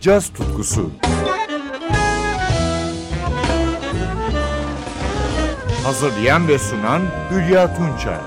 caz tutkusu. Hazırlayan ve sunan Hülya Tunçay.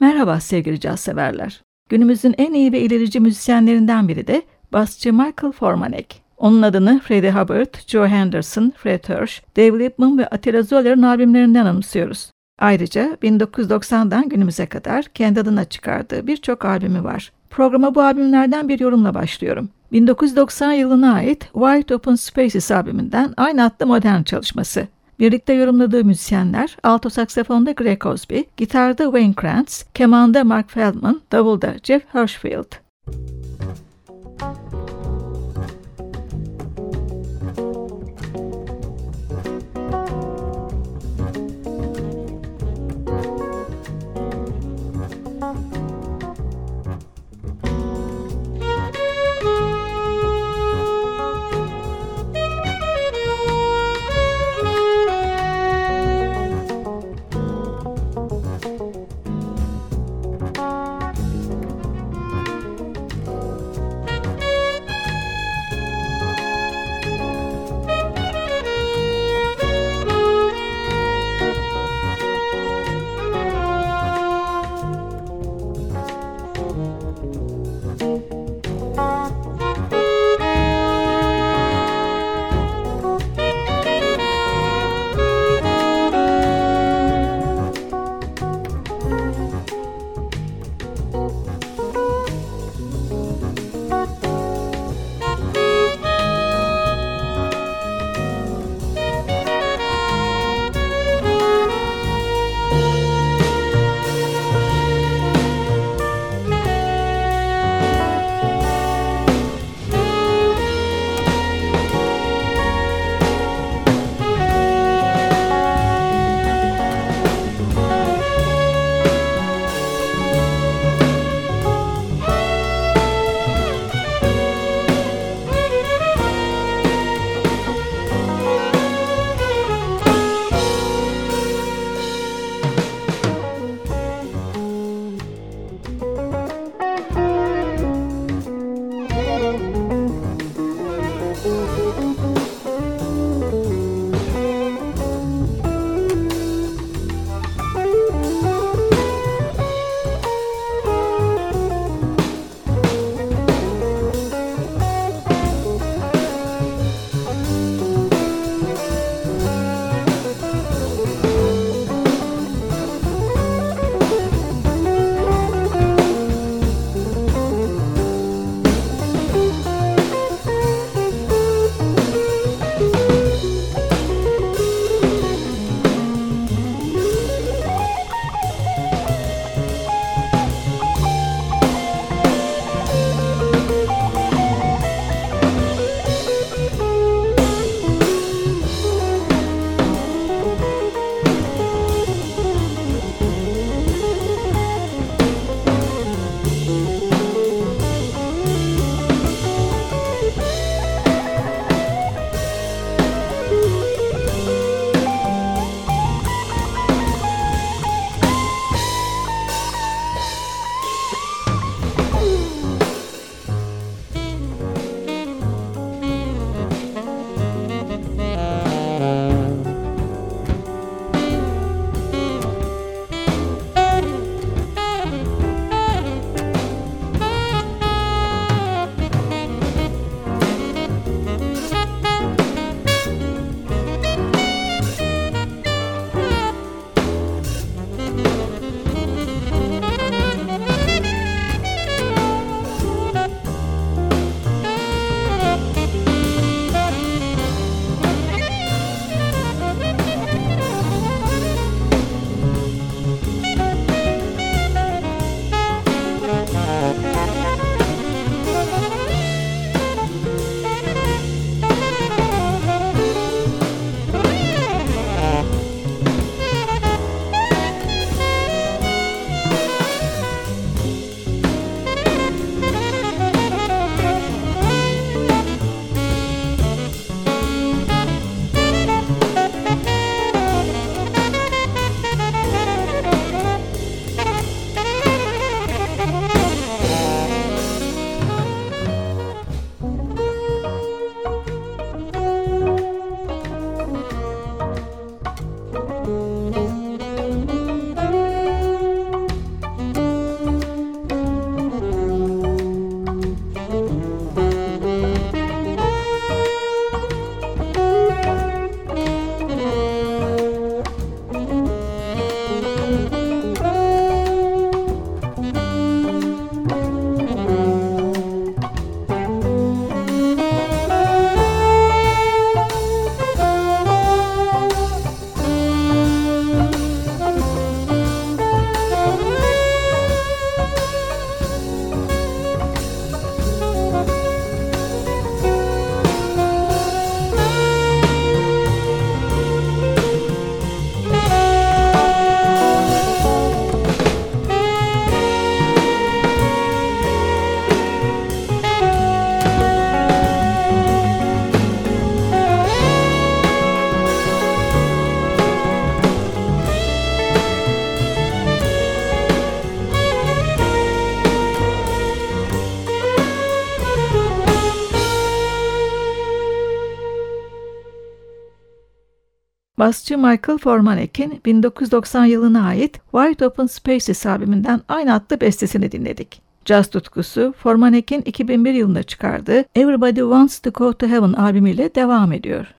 Merhaba sevgili caz severler. Günümüzün en iyi ve ilerici müzisyenlerinden biri de basçı Michael Formanek. Onun adını Freddie Hubbard, Joe Henderson, Fred Hirsch, Dave Liebman ve Attila Zoller'ın albümlerinden anımsıyoruz. Ayrıca 1990'dan günümüze kadar kendi adına çıkardığı birçok albümü var. Programa bu albümlerden bir yorumla başlıyorum. 1990 yılına ait Wide Open Spaces albümünden aynı adlı modern çalışması. Birlikte yorumladığı müzisyenler alto saksafonda Greg Cosby, gitarda Wayne Krantz, kemanda Mark Feldman, davulda Jeff Hirschfield. Basçı Michael Formanek'in 1990 yılına ait Wide Open Spaces albümünden aynı adlı bestesini dinledik. Caz tutkusu Formanek'in 2001 yılında çıkardığı Everybody Wants to Go to Heaven albümüyle devam ediyor.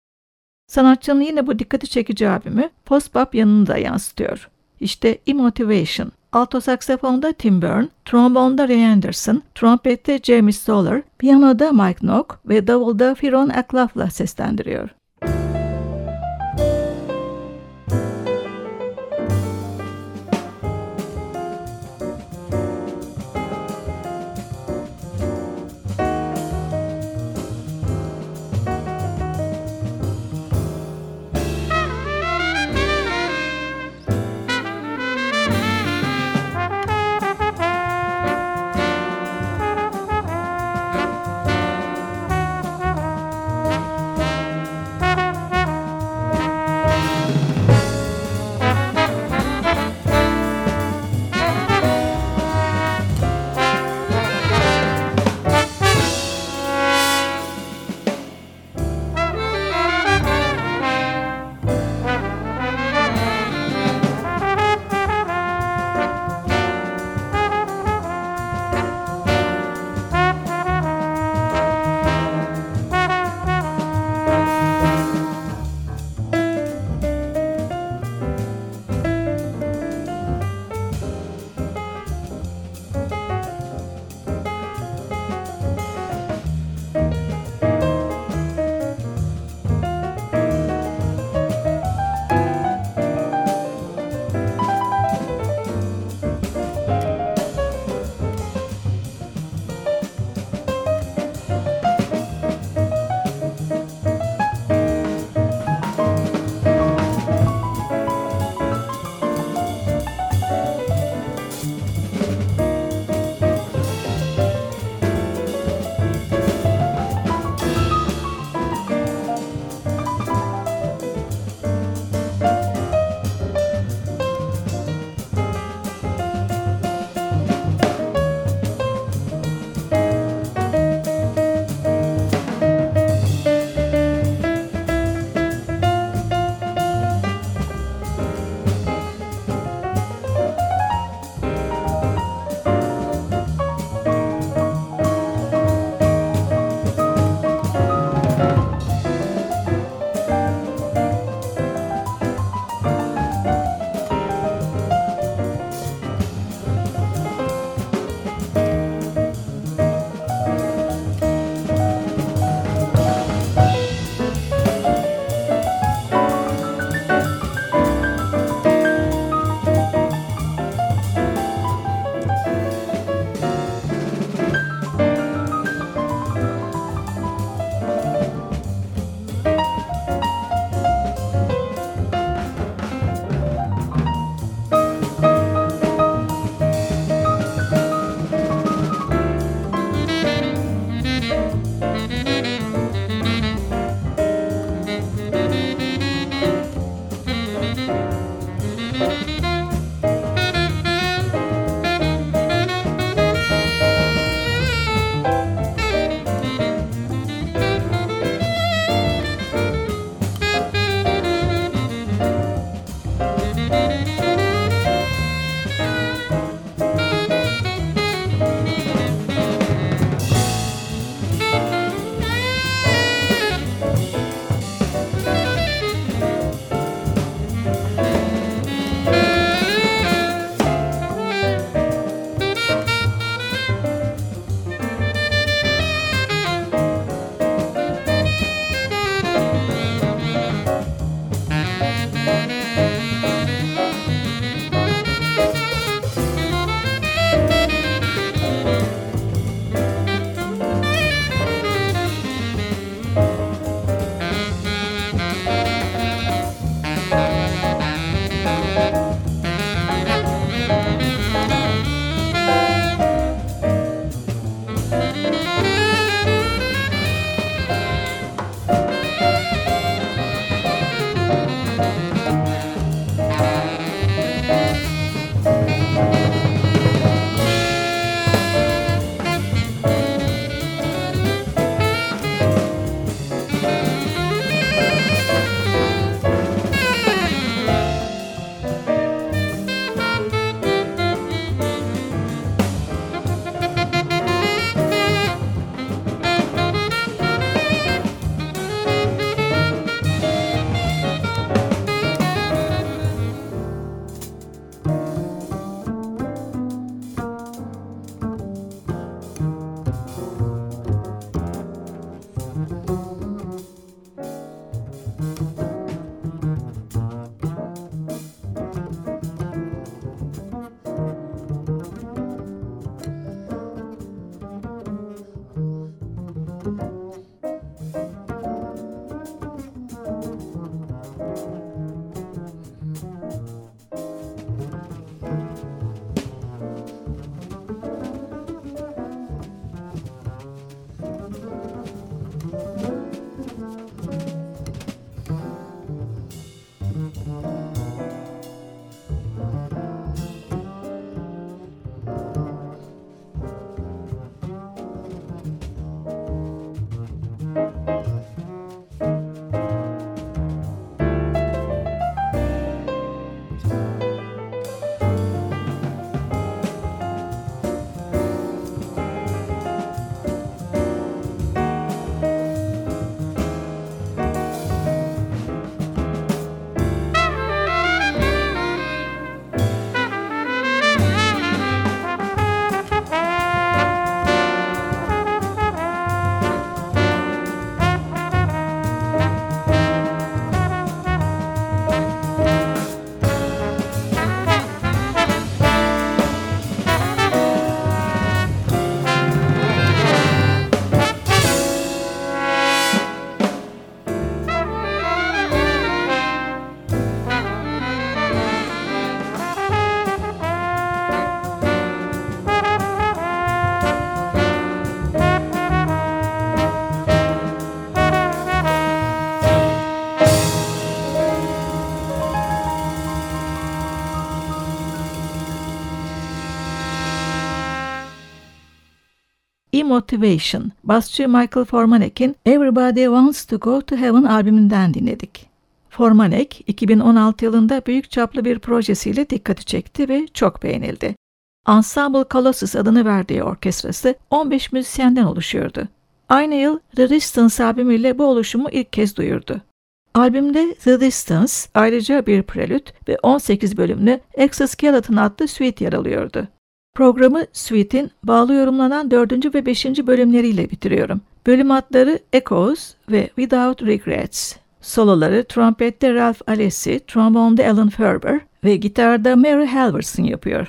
Sanatçının yine bu dikkati çekici albümü post-bop yanını da yansıtıyor. İşte Immotivation. Alto saksafonda Tim Byrne, trombonda Ray Anderson, trompette Jamie Stoller, piyanoda Mike Nock ve davulda Firon Aklaf'la seslendiriyor. E-Motivation, basçı Michael Formanek'in Everybody Wants to Go to Heaven albümünden dinledik. Formanek, 2016 yılında büyük çaplı bir projesiyle dikkati çekti ve çok beğenildi. Ensemble Colossus adını verdiği orkestrası 15 müzisyenden oluşuyordu. Aynı yıl The Distance albümüyle bu oluşumu ilk kez duyurdu. Albümde The Distance ayrıca bir prelüt ve 18 bölümlü Exoskeleton adlı suite yer alıyordu. Programı suite'in bağlı yorumlanan 4. ve 5. bölümleriyle bitiriyorum. Bölüm adları Echoes ve Without Regrets. Soloları trompette Ralph Alessi, trombonda Alan Ferber ve gitarda Mary Halverson yapıyor.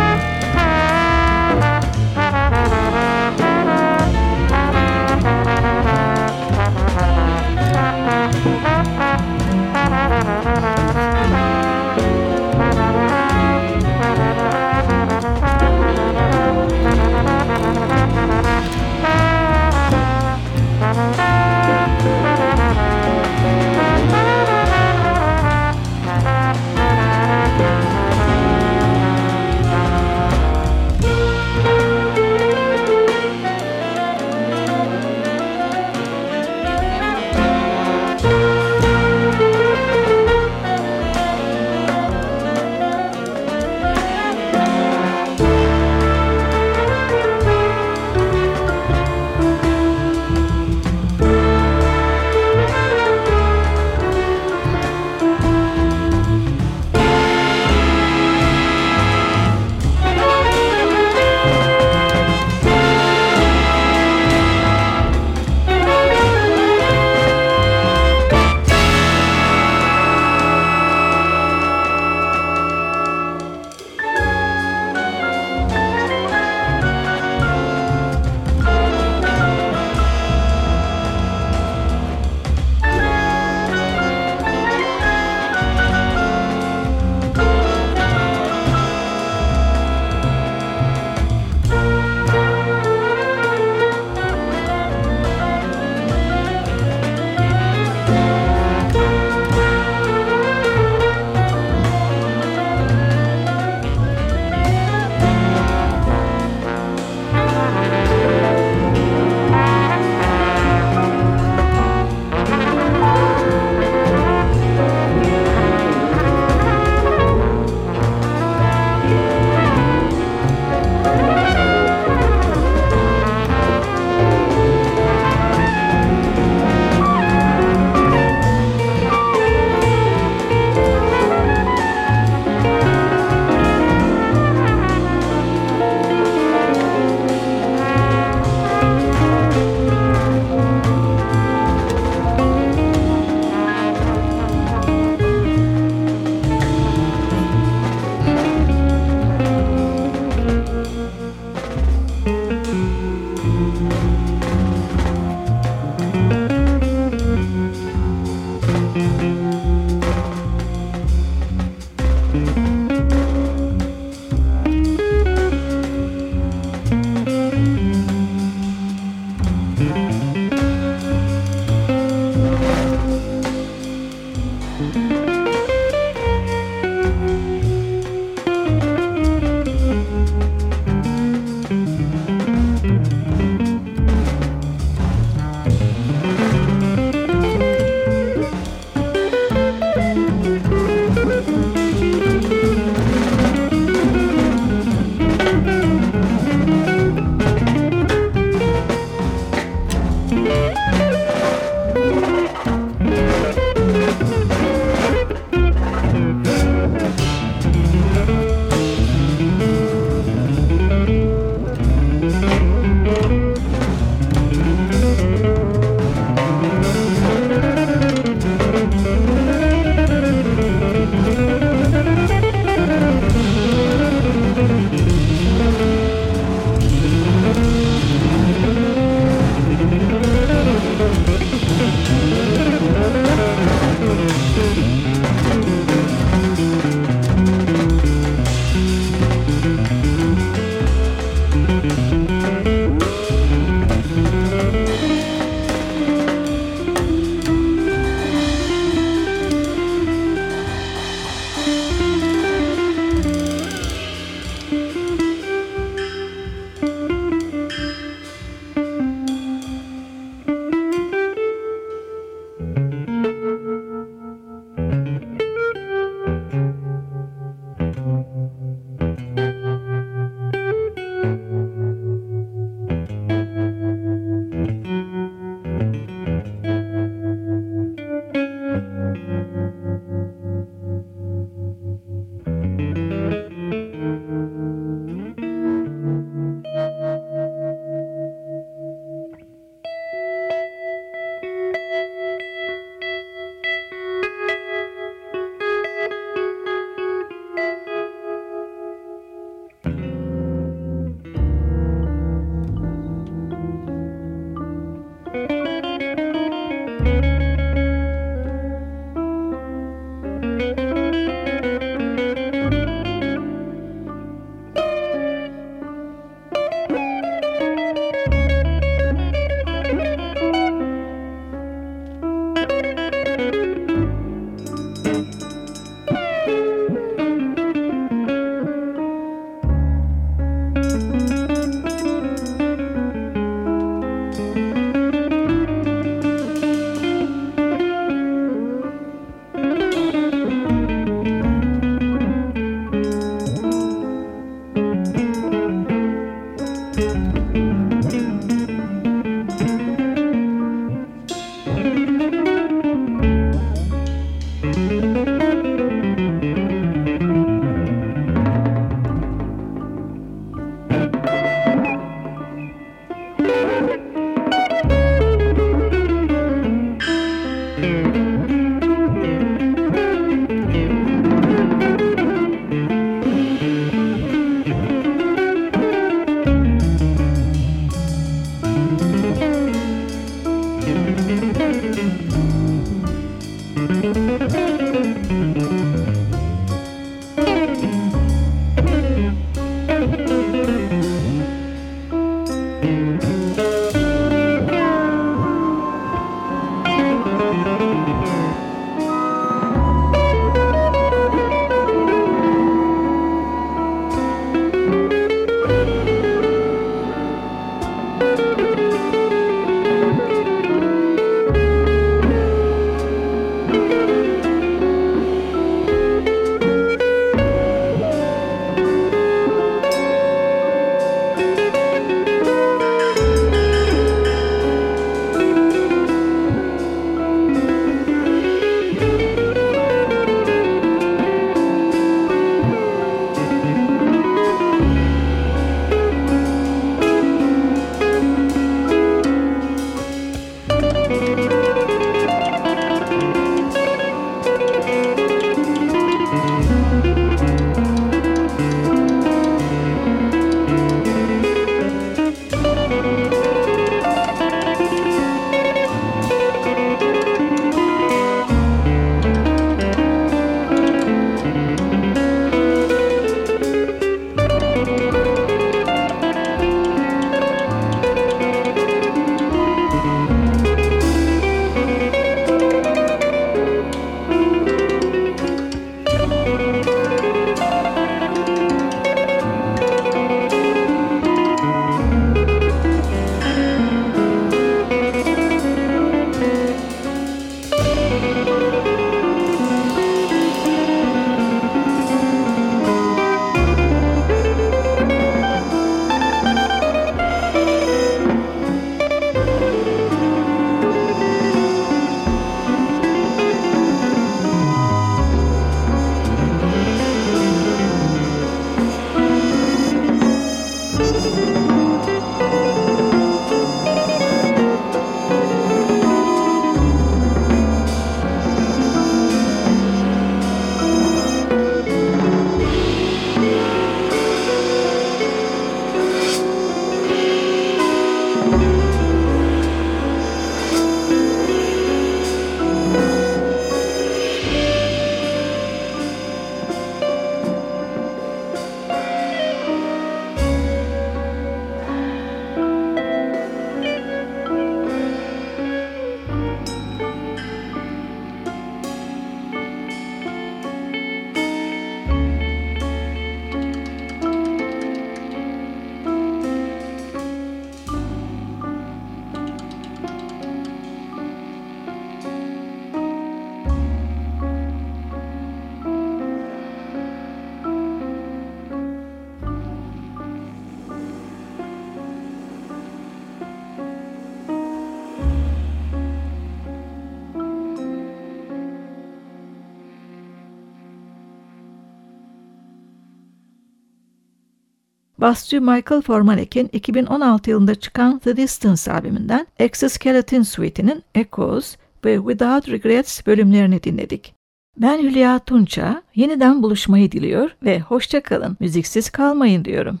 Basçı Michael Formanek'in 2016 yılında çıkan The Distance albümünden Exoskeleton Suite'inin Echoes ve Without Regrets bölümlerini dinledik. Ben Hülya Tunça, yeniden buluşmayı diliyor ve hoşça kalın, müziksiz kalmayın diyorum.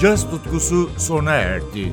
Caz tutkusu sona erdi.